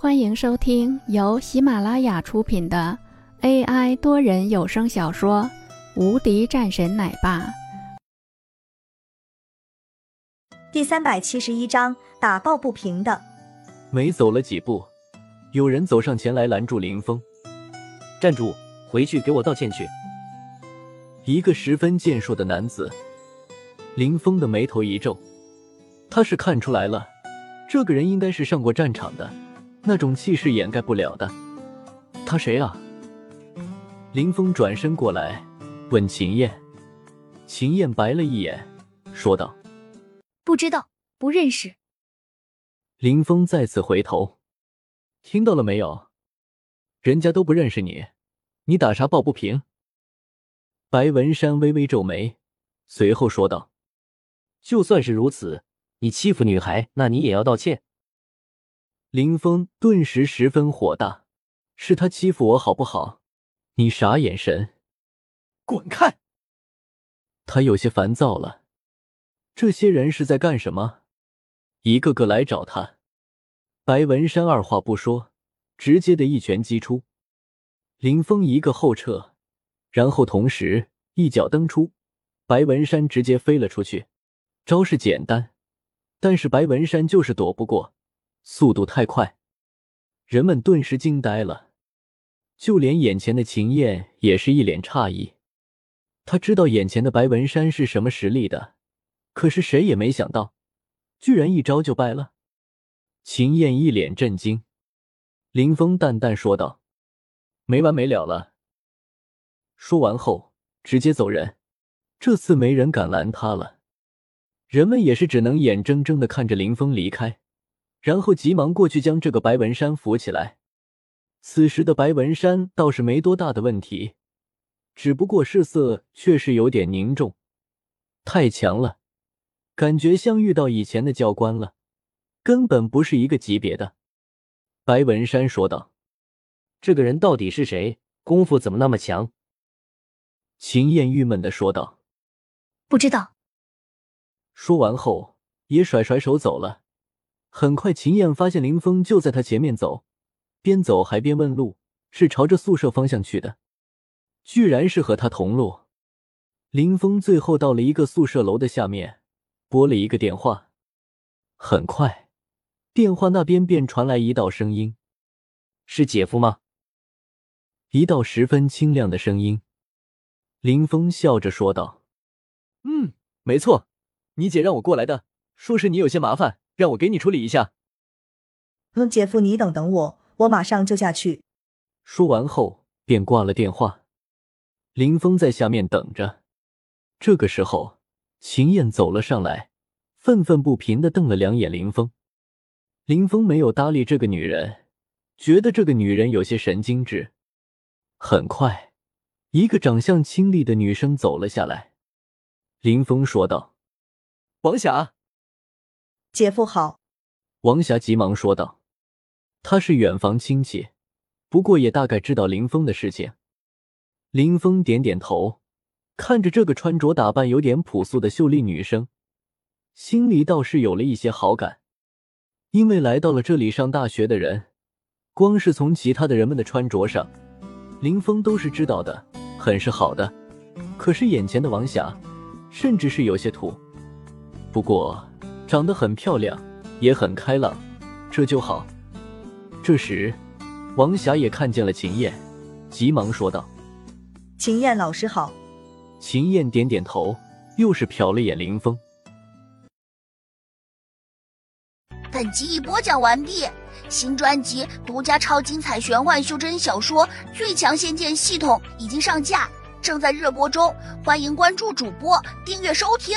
欢迎收听由喜马拉雅出品的 AI 多人有声小说《无敌战神奶爸》第三百七十一章打抱不平的。没走了几步，有人走上前来拦住林峰：“站住，回去给我道歉去。”一个十分健硕的男子，林峰的眉头一皱，他是看出来了，这个人应该是上过战场的。那种气势掩盖不了的。他谁啊？林峰转身过来问秦燕。秦燕白了一眼，说道：“不知道，不认识。”林峰再次回头，听到了没有？人家都不认识你，你打啥抱不平？白文山微微皱眉，随后说道：“就算是如此，你欺负女孩，那你也要道歉。”林峰顿时十分火大，是他欺负我好不好？你啥眼神？滚开！他有些烦躁了，这些人是在干什么？一个个来找他。白文山二话不说，直接的一拳击出，林峰一个后撤，然后同时一脚蹬出，白文山直接飞了出去。招式简单，但是白文山就是躲不过。速度太快，人们顿时惊呆了，就连眼前的秦燕也是一脸诧异。他知道眼前的白文山是什么实力的，可是谁也没想到，居然一招就败了。秦燕一脸震惊，林峰淡淡说道：“没完没了了。”说完后直接走人。这次没人敢拦他了，人们也是只能眼睁睁的看着林峰离开。然后急忙过去将这个白文山扶起来。此时的白文山倒是没多大的问题，只不过视色却是有点凝重，太强了，感觉像遇到以前的教官了，根本不是一个级别的。白文山说道：“这个人到底是谁？功夫怎么那么强？”秦燕郁闷的说道：“不知道。”说完后也甩甩手走了。很快，秦燕发现林峰就在他前面走，边走还边问路，是朝着宿舍方向去的，居然是和他同路。林峰最后到了一个宿舍楼的下面，拨了一个电话。很快，电话那边便传来一道声音：“是姐夫吗？”一道十分清亮的声音。林峰笑着说道：“嗯，没错，你姐让我过来的，说是你有些麻烦。”让我给你处理一下。嗯，姐夫，你等等我，我马上就下去。说完后便挂了电话。林峰在下面等着。这个时候，秦燕走了上来，愤愤不平的瞪了两眼林峰。林峰没有搭理这个女人，觉得这个女人有些神经质。很快，一个长相清丽的女生走了下来。林峰说道：“王霞。”姐夫好，王霞急忙说道：“他是远房亲戚，不过也大概知道林峰的事情。”林峰点点头，看着这个穿着打扮有点朴素的秀丽女生，心里倒是有了一些好感。因为来到了这里上大学的人，光是从其他的人们的穿着上，林峰都是知道的，很是好的。可是眼前的王霞，甚至是有些土。不过。长得很漂亮，也很开朗，这就好。这时，王霞也看见了秦燕，急忙说道：“秦燕老师好。”秦燕点点头，又是瞟了眼林峰。本集已播讲完毕，新专辑独家超精彩玄幻修真小说《最强仙剑系统》已经上架，正在热播中，欢迎关注主播，订阅收听。